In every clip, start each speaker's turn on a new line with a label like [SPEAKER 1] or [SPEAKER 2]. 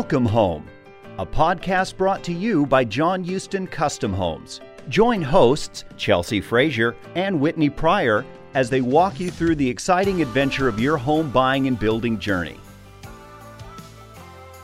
[SPEAKER 1] Welcome Home, a podcast brought to you by John Houston Custom Homes. Join hosts Chelsea Frazier and Whitney Pryor as they walk you through the exciting adventure of your home buying and building journey.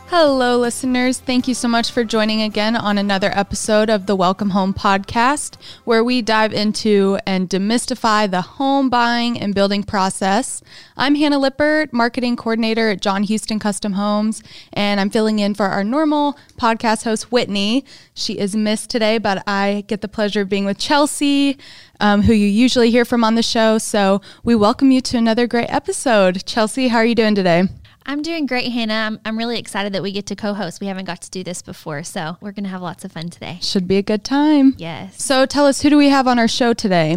[SPEAKER 2] Hello, listeners. Thank you so much for joining again on another episode of the Welcome Home podcast, where we dive into and demystify the home buying and building process. I'm Hannah Lippert, marketing coordinator at John Houston Custom Homes, and I'm filling in for our normal podcast host, Whitney. She is missed today, but I get the pleasure of being with Chelsea, um, who you usually hear from on the show. So we welcome you to another great episode. Chelsea, how are you doing today?
[SPEAKER 3] I'm doing great, Hannah. I'm, I'm really excited that we get to co host. We haven't got to do this before, so we're going to have lots of fun today.
[SPEAKER 2] Should be a good time.
[SPEAKER 3] Yes.
[SPEAKER 2] So tell us, who do we have on our show today?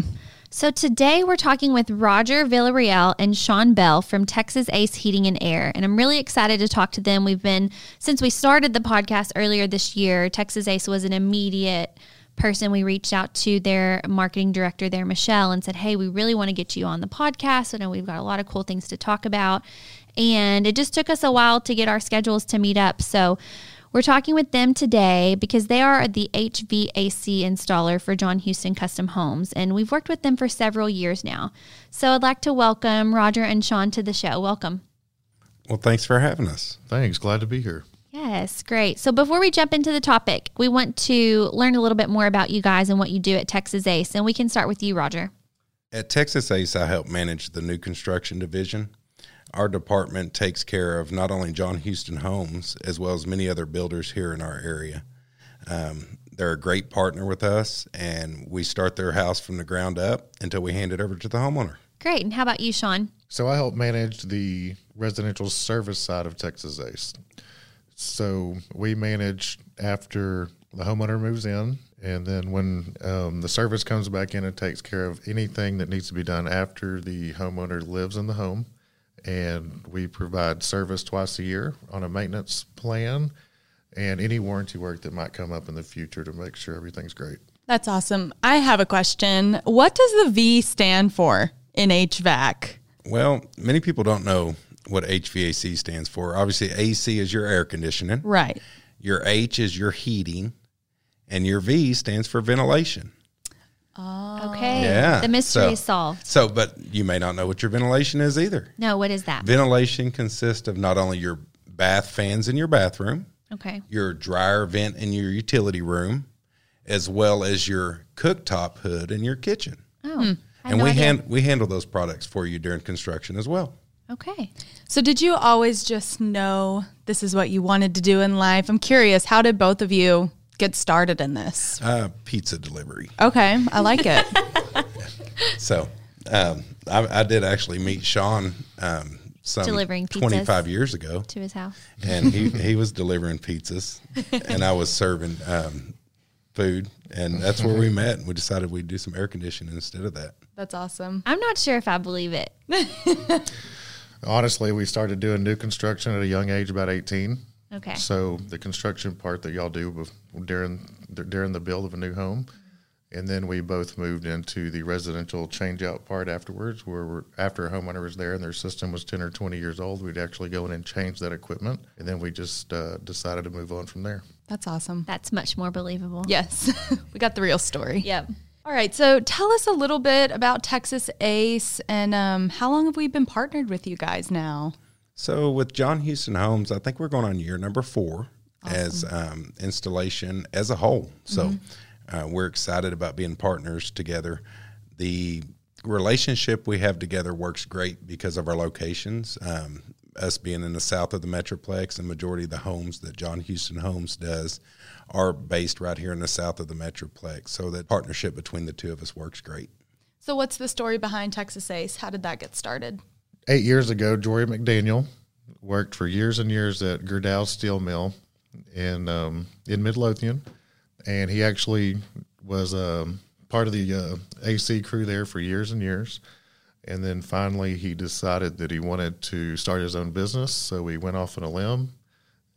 [SPEAKER 3] So today we're talking with Roger Villarreal and Sean Bell from Texas Ace Heating and Air. And I'm really excited to talk to them. We've been, since we started the podcast earlier this year, Texas Ace was an immediate person we reached out to their marketing director there michelle and said hey we really want to get you on the podcast i know we've got a lot of cool things to talk about and it just took us a while to get our schedules to meet up. So we're talking with them today because they are the HVAC installer for John Houston Custom Homes, and we've worked with them for several years now. So I'd like to welcome Roger and Sean to the show. Welcome.
[SPEAKER 4] Well, thanks for having us.
[SPEAKER 5] Thanks. Glad to be here.
[SPEAKER 3] Yes, great. So before we jump into the topic, we want to learn a little bit more about you guys and what you do at Texas Ace, and we can start with you, Roger.
[SPEAKER 4] At Texas Ace, I help manage the new construction division our department takes care of not only John Houston Homes as well as many other builders here in our area. Um, they're a great partner with us, and we start their house from the ground up until we hand it over to the homeowner.
[SPEAKER 3] Great. And how about you, Sean?
[SPEAKER 5] So I help manage the residential service side of Texas Ace. So we manage after the homeowner moves in, and then when um, the service comes back in and takes care of anything that needs to be done after the homeowner lives in the home and we provide service twice a year on a maintenance plan and any warranty work that might come up in the future to make sure everything's great.
[SPEAKER 2] That's awesome. I have a question. What does the V stand for in HVAC?
[SPEAKER 4] Well, many people don't know what HVAC stands for. Obviously, AC is your air conditioning.
[SPEAKER 2] Right.
[SPEAKER 4] Your H is your heating, and your V stands for ventilation.
[SPEAKER 3] Oh. Okay.
[SPEAKER 4] Yeah.
[SPEAKER 3] The mystery
[SPEAKER 4] so,
[SPEAKER 3] is solved.
[SPEAKER 4] So, but you may not know what your ventilation is either.
[SPEAKER 3] No, what is that?
[SPEAKER 4] Ventilation consists of not only your bath fans in your bathroom,
[SPEAKER 3] okay,
[SPEAKER 4] your dryer vent in your utility room, as well as your cooktop hood in your kitchen.
[SPEAKER 3] Oh. Hmm.
[SPEAKER 4] And
[SPEAKER 3] no
[SPEAKER 4] we
[SPEAKER 3] idea.
[SPEAKER 4] hand we handle those products for you during construction as well.
[SPEAKER 3] Okay.
[SPEAKER 2] So, did you always just know this is what you wanted to do in life? I'm curious, how did both of you get started in this?
[SPEAKER 4] Uh, pizza delivery.
[SPEAKER 2] Okay, I like it.
[SPEAKER 4] So um, I, I, did actually meet Sean um, some
[SPEAKER 3] delivering
[SPEAKER 4] 25 years ago
[SPEAKER 3] to his house,
[SPEAKER 4] and he, he was delivering pizzas, and I was serving um, food, and that's where we met. And we decided we'd do some air conditioning instead of that.
[SPEAKER 2] That's awesome.
[SPEAKER 3] I'm not sure if I believe it.
[SPEAKER 5] Honestly, we started doing new construction at a young age, about 18.
[SPEAKER 3] Okay.
[SPEAKER 5] So the construction part that y'all do during during the build of a new home, and then we both moved into the residential change out part afterwards, where after a homeowner was there and their system was 10 or 20 years old, we'd actually go in and change that equipment. And then we just uh, decided to move on from there.
[SPEAKER 2] That's awesome.
[SPEAKER 3] That's much more believable.
[SPEAKER 2] Yes. we got the real story.
[SPEAKER 3] Yep.
[SPEAKER 2] All right. So tell us a little bit about Texas Ace and um, how long have we been partnered with you guys now?
[SPEAKER 4] So with John Houston Homes, I think we're going on year number four awesome. as um, installation as a whole. So. Mm-hmm uh, we're excited about being partners together. The relationship we have together works great because of our locations. Um, us being in the south of the Metroplex, and majority of the homes that John Houston Homes does are based right here in the south of the Metroplex. So that partnership between the two of us works great.
[SPEAKER 2] So, what's the story behind Texas Ace? How did that get started?
[SPEAKER 5] Eight years ago, Jory McDaniel worked for years and years at Gerdau Steel Mill in um, in Midlothian and he actually was um, part of the uh, AC crew there for years and years. And then finally, he decided that he wanted to start his own business. So he went off on a limb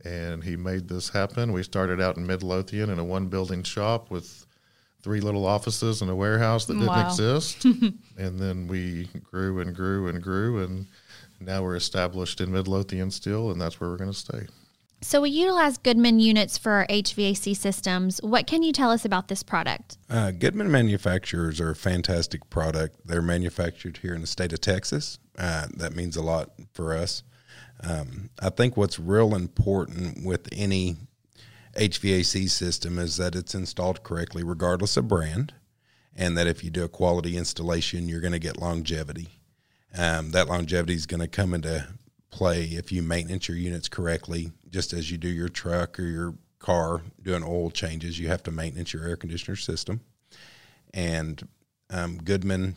[SPEAKER 5] and he made this happen. We started out in Midlothian in a one building shop with three little offices and a warehouse that didn't
[SPEAKER 2] wow.
[SPEAKER 5] exist. and then we grew and grew and grew. And now we're established in Midlothian still, and that's where we're going to stay.
[SPEAKER 3] So we utilize Goodman units for our HVAC systems. What can you tell us about this product?
[SPEAKER 4] Uh, Goodman manufacturers are a fantastic product. They're manufactured here in the state of Texas. Uh, that means a lot for us. Um, I think what's real important with any HVAC system is that it's installed correctly, regardless of brand, and that if you do a quality installation, you're going to get longevity. Um, that longevity is going to come into play if you maintenance your units correctly, just as you do your truck or your car doing oil changes. You have to maintenance your air conditioner system, and um, Goodman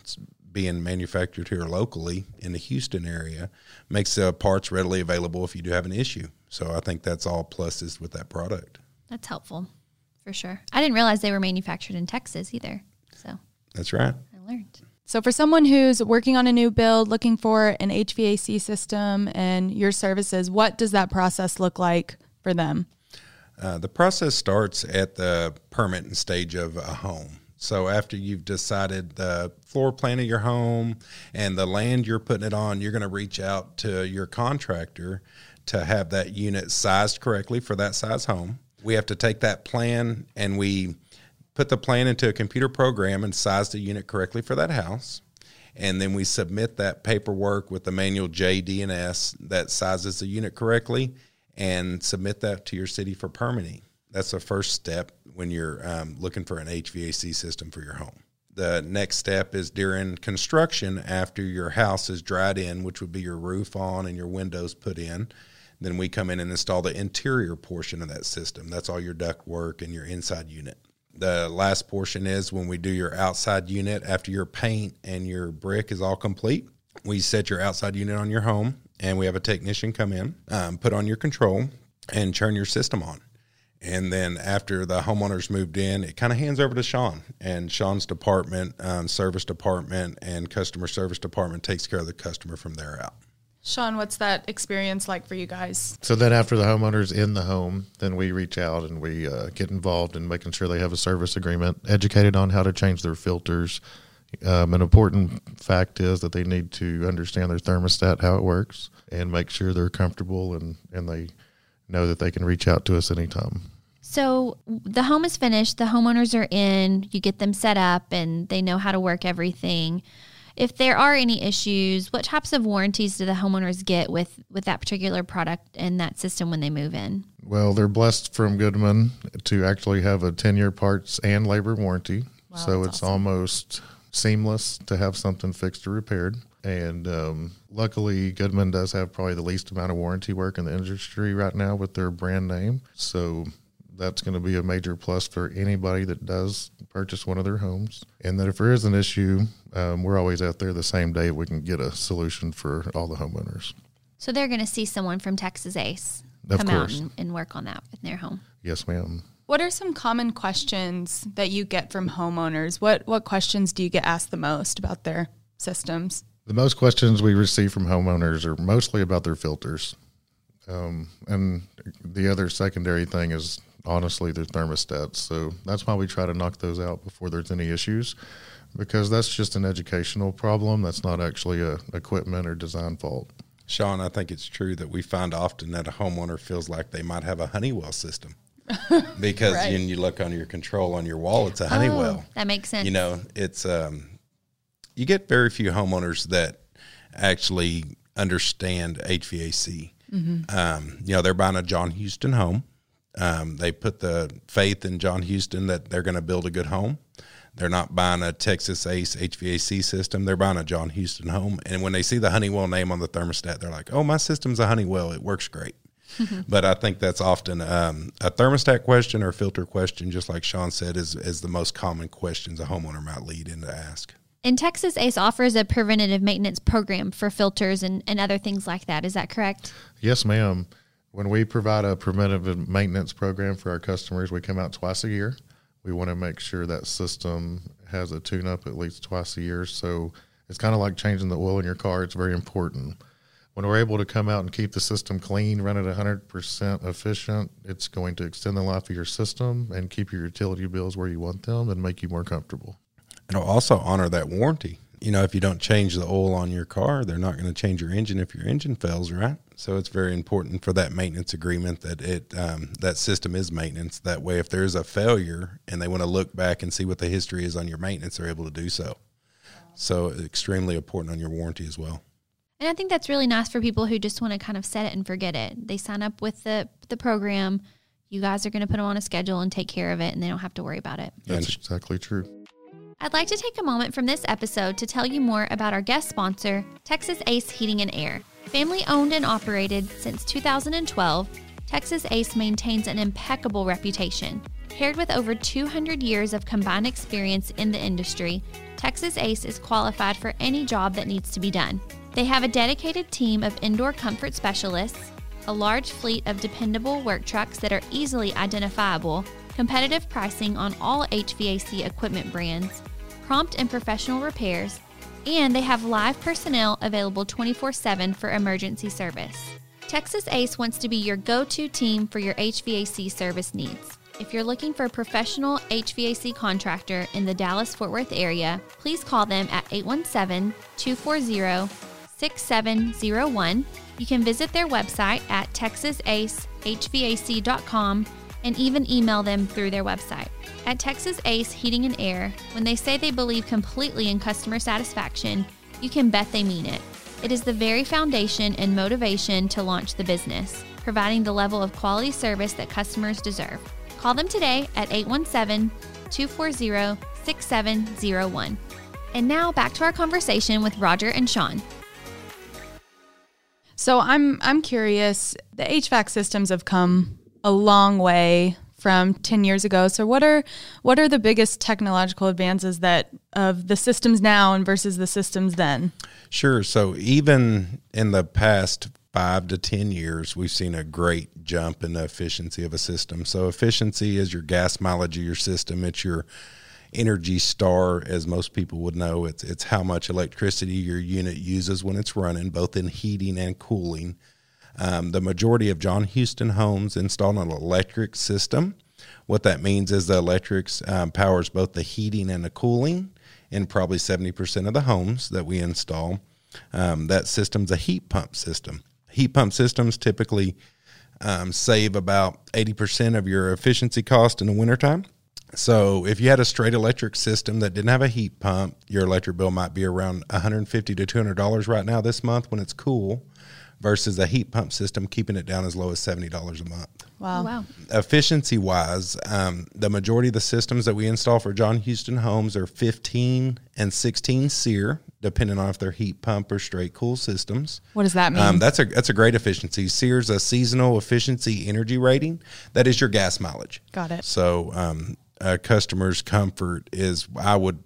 [SPEAKER 4] being manufactured here locally in the Houston area makes the parts readily available if you do have an issue. So I think that's all pluses with that product.
[SPEAKER 3] That's helpful for sure. I didn't realize they were manufactured in Texas either. So
[SPEAKER 4] That's right.
[SPEAKER 3] I learned.
[SPEAKER 2] So, for someone who's working on a new build, looking for an HVAC system and your services, what does that process look like for them?
[SPEAKER 4] Uh, the process starts at the permitting stage of a home. So after you've decided the floor plan of your home and the land you're putting it on, you're going to reach out to your contractor to have that unit sized correctly for that size home. We have to take that plan and we put the plan into a computer program and size the unit correctly for that house. And then we submit that paperwork with the manual JDNS that sizes the unit correctly and submit that to your city for permitting. That's the first step when you're um, looking for an HVAC system for your home. The next step is during construction after your house is dried in, which would be your roof on and your windows put in. Then we come in and install the interior portion of that system. That's all your duct work and your inside unit. The last portion is when we do your outside unit after your paint and your brick is all complete. We set your outside unit on your home and we have a technician come in, um, put on your control, and turn your system on. And then after the homeowners moved in, it kind of hands over to Sean and Sean's department, um, service department, and customer service department takes care of the customer from there out.
[SPEAKER 2] Sean, what's that experience like for you guys?
[SPEAKER 5] So then, after the homeowner's in the home, then we reach out and we uh, get involved in making sure they have a service agreement, educated on how to change their filters. Um, an important fact is that they need to understand their thermostat, how it works, and make sure they're comfortable and, and they know that they can reach out to us anytime.
[SPEAKER 3] So the home is finished, the homeowners are in, you get them set up, and they know how to work everything. If there are any issues, what types of warranties do the homeowners get with, with that particular product and that system when they move in?
[SPEAKER 5] Well, they're blessed from Goodman to actually have a 10 year parts and labor warranty. so
[SPEAKER 2] that's
[SPEAKER 5] it's almost seamless to have something fixed or repaired. And um, luckily, Goodman does have probably the least amount of warranty work in the industry right now with their brand name. So that's going to be a major plus for anybody that does purchase one of their homes. And that if there is an issue, um, we're always out there the same day. We can get a solution for all the homeowners.
[SPEAKER 3] So they're going to see someone from Texas Ace
[SPEAKER 5] Of
[SPEAKER 3] come out and, and work on that in their home.
[SPEAKER 5] Yes, ma'am.
[SPEAKER 2] What are some common questions that you get from homeowners? What what questions do you get asked the most about their systems?
[SPEAKER 5] The most questions we receive from homeowners are mostly about their filters. Um, and the other secondary thing is honestly their thermostats. So that's why we try to knock those out before there's any issues because that's just an educational problem. That's not actually a equipment or design fault.
[SPEAKER 4] Sean, I think it's true that we find often that a homeowner feels like they might have a Honeywell system because
[SPEAKER 2] Right.
[SPEAKER 4] when you look on your control on your wall, it's a Honeywell.
[SPEAKER 3] Oh, that makes sense.
[SPEAKER 4] You know, it's um, you get very few homeowners that actually understand HVAC. Um, you know, they're buying a John Houston home. Um, they put the faith in John Houston that they're going to build a good home. They're not buying a Texas Ace HVAC system. They're buying a John Houston home. And when they see the Honeywell name on the thermostat, they're like, "Oh, my system's a Honeywell. It works great." but I think that's often um, a thermostat question or filter question, just like Sean said, is is the most common questions a homeowner might lead in to ask.
[SPEAKER 3] and Texas Ace offers a preventative maintenance program for filters and, and other things like that. Is that correct?
[SPEAKER 5] Yes, ma'am. When we provide a preventive maintenance program for our customers, we come out twice a year. We want to make sure that system has a tune up at least twice a year. So it's kind of like changing the oil in your car. It's very important. When we're able to come out and keep the system clean, run it 100% efficient, it's going to extend the life of your system and keep your utility bills where you want them and make you more comfortable.
[SPEAKER 4] It'll also honor that warranty. you know, if you don't change the oil on your car, they're not going to change your engine if your engine fails, right? So it's very important for that maintenance agreement that it um, that system is maintenance. That way, if there is a failure and they want to look back and see what the history is on your maintenance, they're able to do so. So extremely important on your warranty as well.
[SPEAKER 3] And I think that's really nice for people who just want to kind of set it and forget it. They sign up with the the program. You guys are going to put them on a schedule and take care of it, and they don't have to worry about it.
[SPEAKER 5] That's
[SPEAKER 4] And-
[SPEAKER 5] exactly true.
[SPEAKER 3] I'd like to take a moment from this episode to tell you more about our guest sponsor, Texas Ace Heating and Air. Family owned and operated since 2012, Texas Ace maintains an impeccable reputation. Paired with over 200 years of combined experience in the industry, Texas Ace is qualified for any job that needs to be done. They have a dedicated team of indoor comfort specialists, a large fleet of dependable work trucks that are easily identifiable, competitive pricing on all HVAC equipment brands, prompt and professional repairs, and they have live personnel available 24 7 for emergency service. Texas Ace wants to be your go to team for your HVAC service needs. If you're looking for a professional HVAC contractor in the Dallas Fort Worth area, please call them at 817 240 6701. You can visit their website at texasacehvac.com and even email them through their website. At Texas Ace Heating and Air, when they say they believe completely in customer satisfaction, you can bet they mean it. It is the very foundation and motivation to launch the business, providing the level of quality service that customers deserve. Call them today at 817 240 6701. And now back to our conversation with Roger and Sean.
[SPEAKER 2] So I'm I'm curious. The HVAC systems have come a long way from 10 years ago. So what are what are the biggest technological advances that of the systems now and versus the systems then?
[SPEAKER 4] Sure. So even in the past five to 10 years, we've seen a great jump in the efficiency of a system. So efficiency is your gas mileage of your system. It's your energy star, as most people would know. It's, it's how much electricity your unit uses when it's running, both in heating and cooling. Um, the majority of John Houston homes install an electric system. What that means is the electrics um, powers both the heating and the cooling in probably 70% of the homes that we install. Um, that system's a heat pump system. Heat pump systems typically um, save about 80% of your efficiency cost in the wintertime. So if you had a straight electric system that didn't have a heat pump, your electric bill might be around 150 to 200 dollars right now this month when it's cool, versus a heat pump system keeping it down as low as 70 dollars a month.
[SPEAKER 2] Wow.
[SPEAKER 3] Wow.
[SPEAKER 4] Efficiency wise, um, the majority of the systems that we install for John Houston homes are 15 and 16 SEER, depending on if they're heat pump or straight cool systems.
[SPEAKER 2] What does that mean?
[SPEAKER 4] Um, that's a that's a great efficiency. SEER's a seasonal efficiency energy rating. That is your gas mileage.
[SPEAKER 2] Got it.
[SPEAKER 4] So, um, a customer's comfort is, I would,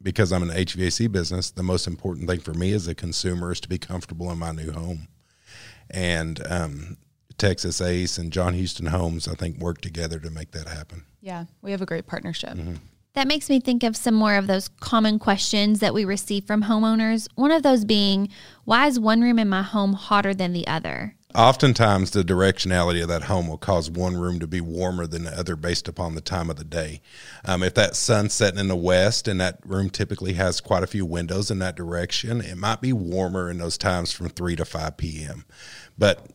[SPEAKER 4] because I'm an HVAC business, the most important thing for me as a consumer is to be comfortable in my new home. And um, Texas Ace and John Houston Homes, I think, work together to make that happen.
[SPEAKER 2] Yeah, we have a great partnership.
[SPEAKER 3] That makes me think of some more of those common questions that we receive from homeowners. One of those being, why is one room in my home hotter than the other?
[SPEAKER 4] Oftentimes, the directionality of that home will cause one room to be warmer than the other based upon the time of the day. Um, if that sun's setting in the west and that room typically has quite a few windows in that direction, it might be warmer in those times from 3 to 5 p.m. But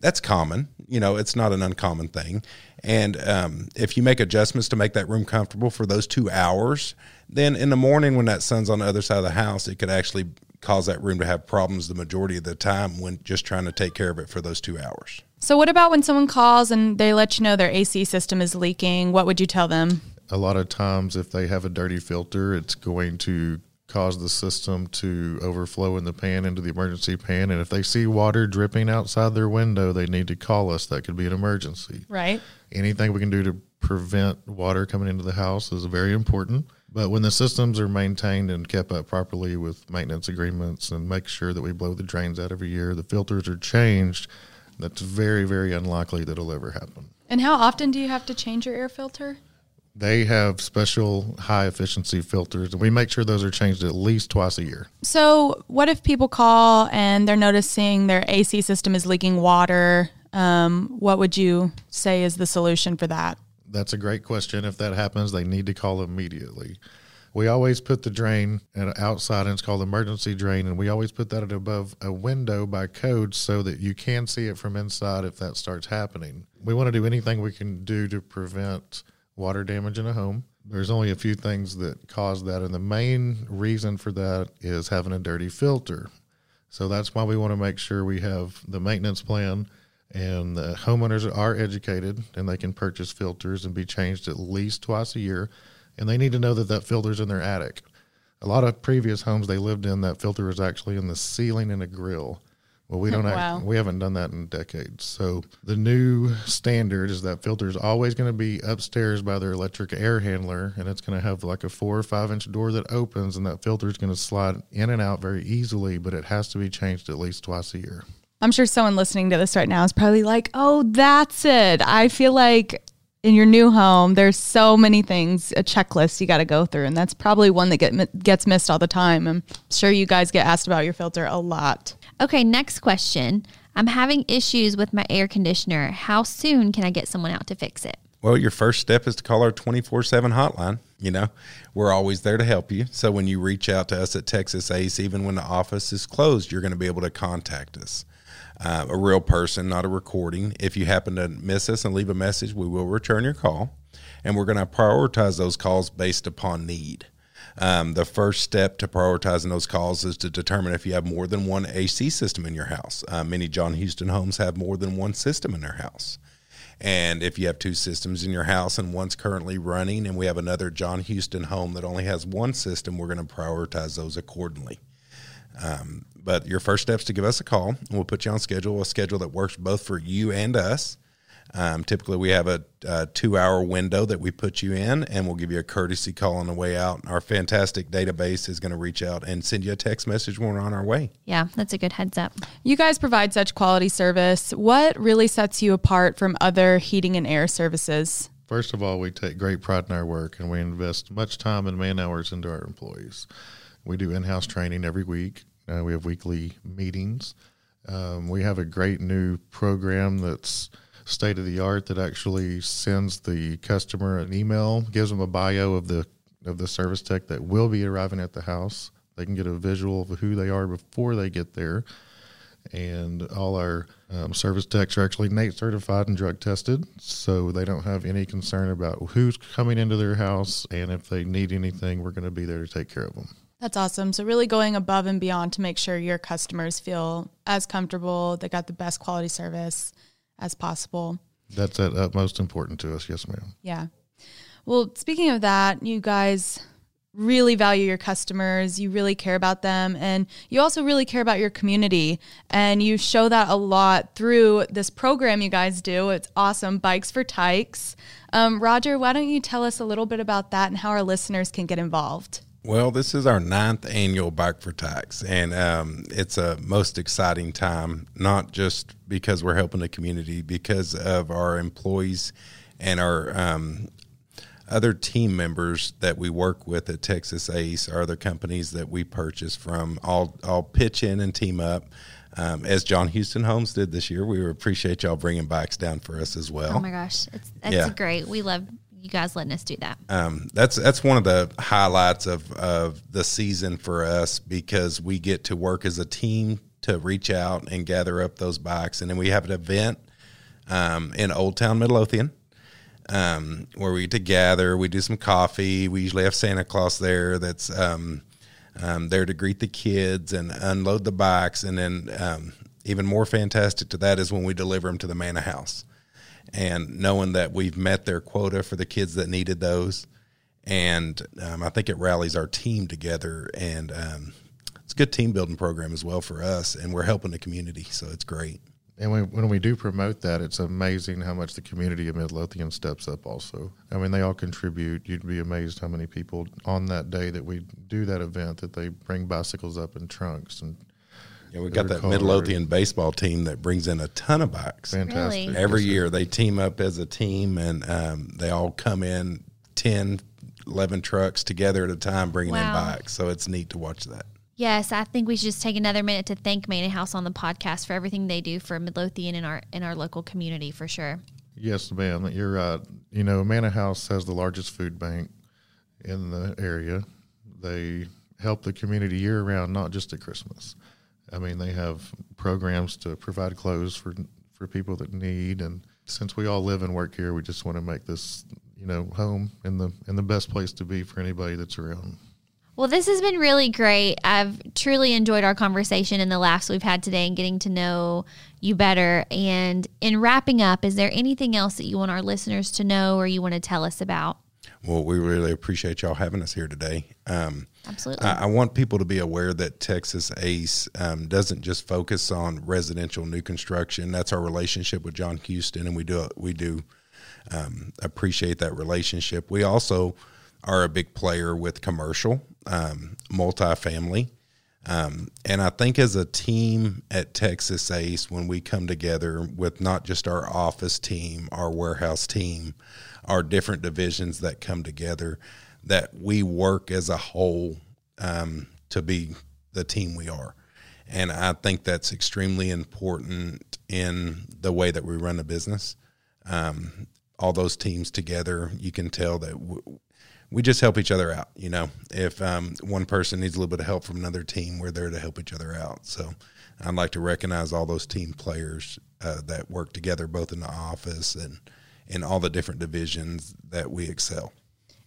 [SPEAKER 4] that's common. You know, it's not an uncommon thing. And um, if you make adjustments to make that room comfortable for those two hours, then in the morning when that sun's on the other side of the house, it could actually cause that room to have problems the majority of the time when just trying to take care of it for those two hours.
[SPEAKER 2] So what about when someone calls and they let you know their AC system is leaking? What would you tell them?
[SPEAKER 5] A lot of times, if they have a dirty filter, it's going to cause the system to overflow in the pan into the emergency pan. And if they see water dripping outside their window, they need to call us. That could be an emergency.
[SPEAKER 2] Right.
[SPEAKER 5] Anything we can do to prevent water coming into the house is very important. But when the systems are maintained and kept up properly with maintenance agreements and make sure that we blow the drains out every year, the filters are changed, that's very, very unlikely that it'll ever happen.
[SPEAKER 2] And how often do you have to change your air filter?
[SPEAKER 5] They have special high efficiency filters, and we make sure those are changed at least twice a year.
[SPEAKER 2] So, what if people call and they're noticing their AC system is leaking water? Um, what would you say is the solution for that?
[SPEAKER 5] That's a great question. If that happens, they need to call immediately. We always put the drain at outside, and it's called emergency drain, and we always put that at above a window by code so that you can see it from inside if that starts happening. We want to do anything we can do to prevent water damage in a home. There's only a few things that cause that, and the main reason for that is having a dirty filter. So that's why we want to make sure we have the maintenance plan and the homeowners are educated and they can purchase filters and be changed at least twice a year and they need to know that that filter's in their attic. A lot of previous homes they lived in, that filter was actually in the ceiling in a grill. Well, we hmm, don't.
[SPEAKER 2] Wow.
[SPEAKER 5] act, we haven't done that in decades. So the new standard is that filter is always going to be upstairs by their electric air handler, and it's going to have like a four or five inch door that opens, and that filter is going to slide in and out very easily. But it has to be changed at least twice a year.
[SPEAKER 2] I'm sure someone listening to this right now is probably like, oh, that's it. I feel like in your new home, there's so many things, a checklist you got to go through. And that's probably one that get, gets missed all the time. I'm sure you guys get asked about your filter a lot.
[SPEAKER 3] Okay, next question. I'm having issues with my air conditioner. How soon can I get someone out to fix it?
[SPEAKER 4] Well, your first step is to call our 24 7 hotline. You know, we're always there to help you. So when you reach out to us at Texas Ace, even when the office is closed, you're going to be able to contact us. Uh, a real person, not a recording. If you happen to miss us and leave a message, we will return your call. And we're going to prioritize those calls based upon need. Um, the first step to prioritizing those calls is to determine if you have more than one AC system in your house. Uh, many John Houston homes have more than one system in their house. And if you have two systems in your house and one's currently running, and we have another John Houston home that only has one system, we're going to prioritize those accordingly. Um, but your first step is to give us a call, and we'll put you on schedule, a schedule that works both for you and us. Um, typically, we have a, a two hour window that we put you in, and we'll give you a courtesy call on the way out. Our fantastic database is going to reach out and send you a text message when we're on our way.
[SPEAKER 3] Yeah, that's a good heads up.
[SPEAKER 2] You guys provide such quality service. What really sets you apart from other heating and air services?
[SPEAKER 5] First of all, we take great pride in our work and we invest much time and man hours into our employees. We do in house training every week, uh, we have weekly meetings. Um, we have a great new program that's state of the art that actually sends the customer an email, gives them a bio of the of the service tech that will be arriving at the house. They can get a visual of who they are before they get there. And all our um, service techs are actually NATE certified and drug tested, so they don't have any concern about who's coming into their house. And if they need anything, we're going to be there to take care of them.
[SPEAKER 2] That's awesome. So, really going above and beyond to make sure your customers feel as comfortable, they got the best quality service as possible.
[SPEAKER 5] That's at utmost important to us. Yes, ma'am.
[SPEAKER 2] Yeah. Well, speaking of that, you guys really value your customers, you really care about them, and you also really care about your community. And you show that a lot through this program you guys do. It's awesome Bikes for Tykes. Um, Roger, why don't you tell us a little bit about that and how our listeners can get involved?
[SPEAKER 4] Well, this is our ninth annual Bike for Tykes, and um, it's a most exciting time, not just because we're helping the community, because of our employees and our um, other team members that we work with at Texas Ace, are other companies that we purchase from, all, all pitch in and team up. Um, as John Houston Homes did this year, we appreciate y'all bringing bikes down for us as well.
[SPEAKER 3] Oh my gosh, it's, it's
[SPEAKER 4] Yeah.
[SPEAKER 3] great. We love you guys letting us do that.
[SPEAKER 4] um, that's that's one of the highlights of, of the season for us because we get to work as a team to reach out and gather up those bikes, and then we have an event um, in Old Town Midlothian um, where we get to gather. We do some coffee. We usually have Santa Claus there that's um, um, there to greet the kids and unload the bikes, and then um, even more fantastic to that is when we deliver them to the Manna House and knowing that we've met their quota for the kids that needed those. And um, I think it rallies our team together, and um, it's a good team building program as well for us. And we're helping the community, so it's great.
[SPEAKER 5] And we, when we do promote that, it's amazing how much the community of Midlothian steps up. Also, I mean, they all contribute. You'd be amazed how many people on that day that we do that event that they bring bicycles up in trunks and
[SPEAKER 4] Yeah, we've got that
[SPEAKER 5] called
[SPEAKER 4] Midlothian baseball team that brings in a ton of bikes.
[SPEAKER 5] fantastic.
[SPEAKER 3] Really?
[SPEAKER 4] Every year they team up as a team, and um, they all come in 10, 11 trucks together at a time, bringing
[SPEAKER 3] Wow.
[SPEAKER 4] in bikes. So it's neat to watch that.
[SPEAKER 3] Yes, I think we should just take another minute to thank Manna House on the podcast for everything they do for Midlothian and our in our local community for sure.
[SPEAKER 5] Yes, ma'am. You're right. You know, Manna House has the largest food bank in the area. They help the community year round, not just at Christmas. I mean, they have programs to provide clothes for for people that need, and since we all live and work here, we just want to make this, you know, home and the and the best place to be for anybody that's around.
[SPEAKER 3] Well, this has been really great. I've truly enjoyed our conversation and the laughs we've had today and getting to know you better. And in wrapping up, is there anything else that you want our listeners to know or you want to tell us about?
[SPEAKER 4] Well, we really appreciate y'all having us here today. Um,
[SPEAKER 3] Absolutely.
[SPEAKER 4] I, I, want people to be aware that Texas ACE um, doesn't just focus on residential new construction. That's our relationship with John Houston, and we do we do um, appreciate that relationship. We also are a big player with commercial, um, multifamily. Um, and I think as a team at Texas Ace, when we come together with not just our office team, our warehouse team, our different divisions that come together, that we work as a whole um, to be the team we are. And I think that's extremely important in the way that we run the business. Um, all those teams together, you can tell that w- we just help each other out. You know, if um, one person needs a little bit of help from another team, we're there to help each other out. So I'd like to recognize all those team players uh, that work together, both in the office and in all the different divisions that we excel.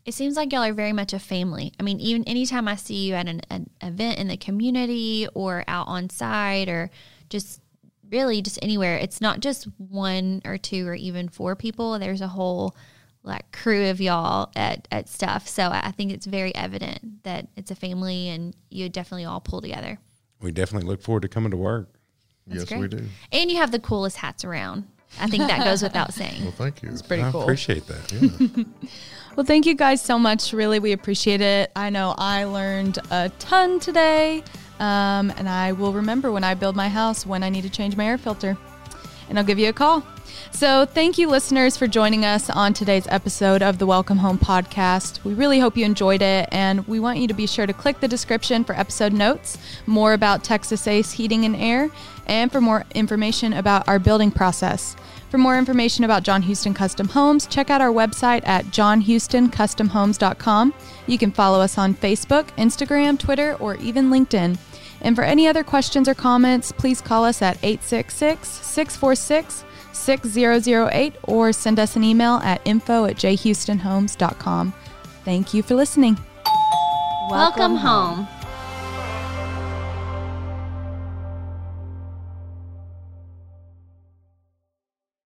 [SPEAKER 3] It seems like y'all are very much a family. I mean, even anytime I see you at an, an event in the community or out on site or just really just anywhere, it's not just one or two or even four people. There's a whole like crew of y'all at, at stuff. So I think it's very evident that it's a family and you definitely all pull together.
[SPEAKER 4] We definitely look forward to coming to work.
[SPEAKER 5] yes,
[SPEAKER 3] great.
[SPEAKER 5] we do.
[SPEAKER 3] And you have the coolest hats around. I think that goes without saying.
[SPEAKER 5] Well, thank you.
[SPEAKER 2] It's pretty
[SPEAKER 4] I
[SPEAKER 2] cool.
[SPEAKER 4] appreciate that.
[SPEAKER 2] Well, thank you guys so much. Really, we appreciate it. I know I learned a ton today, um, and I will remember when I build my house when I need to change my air filter, and I'll give you a call. So, thank you, listeners, for joining us on today's episode of the Welcome Home podcast. We really hope you enjoyed it, and we want you to be sure to click the description for episode notes, more about Texas Ace Heating and Air, and for more information about our building process. For more information about John Houston Custom Homes, check out our website at johnhoustoncustomhomes.com. You can follow us on Facebook, Instagram, Twitter, or even LinkedIn. And for any other questions or comments, please call us at 866 646 6008 or send us an email at info at jhoustonhomes.com. Thank you for listening.
[SPEAKER 3] Welcome home.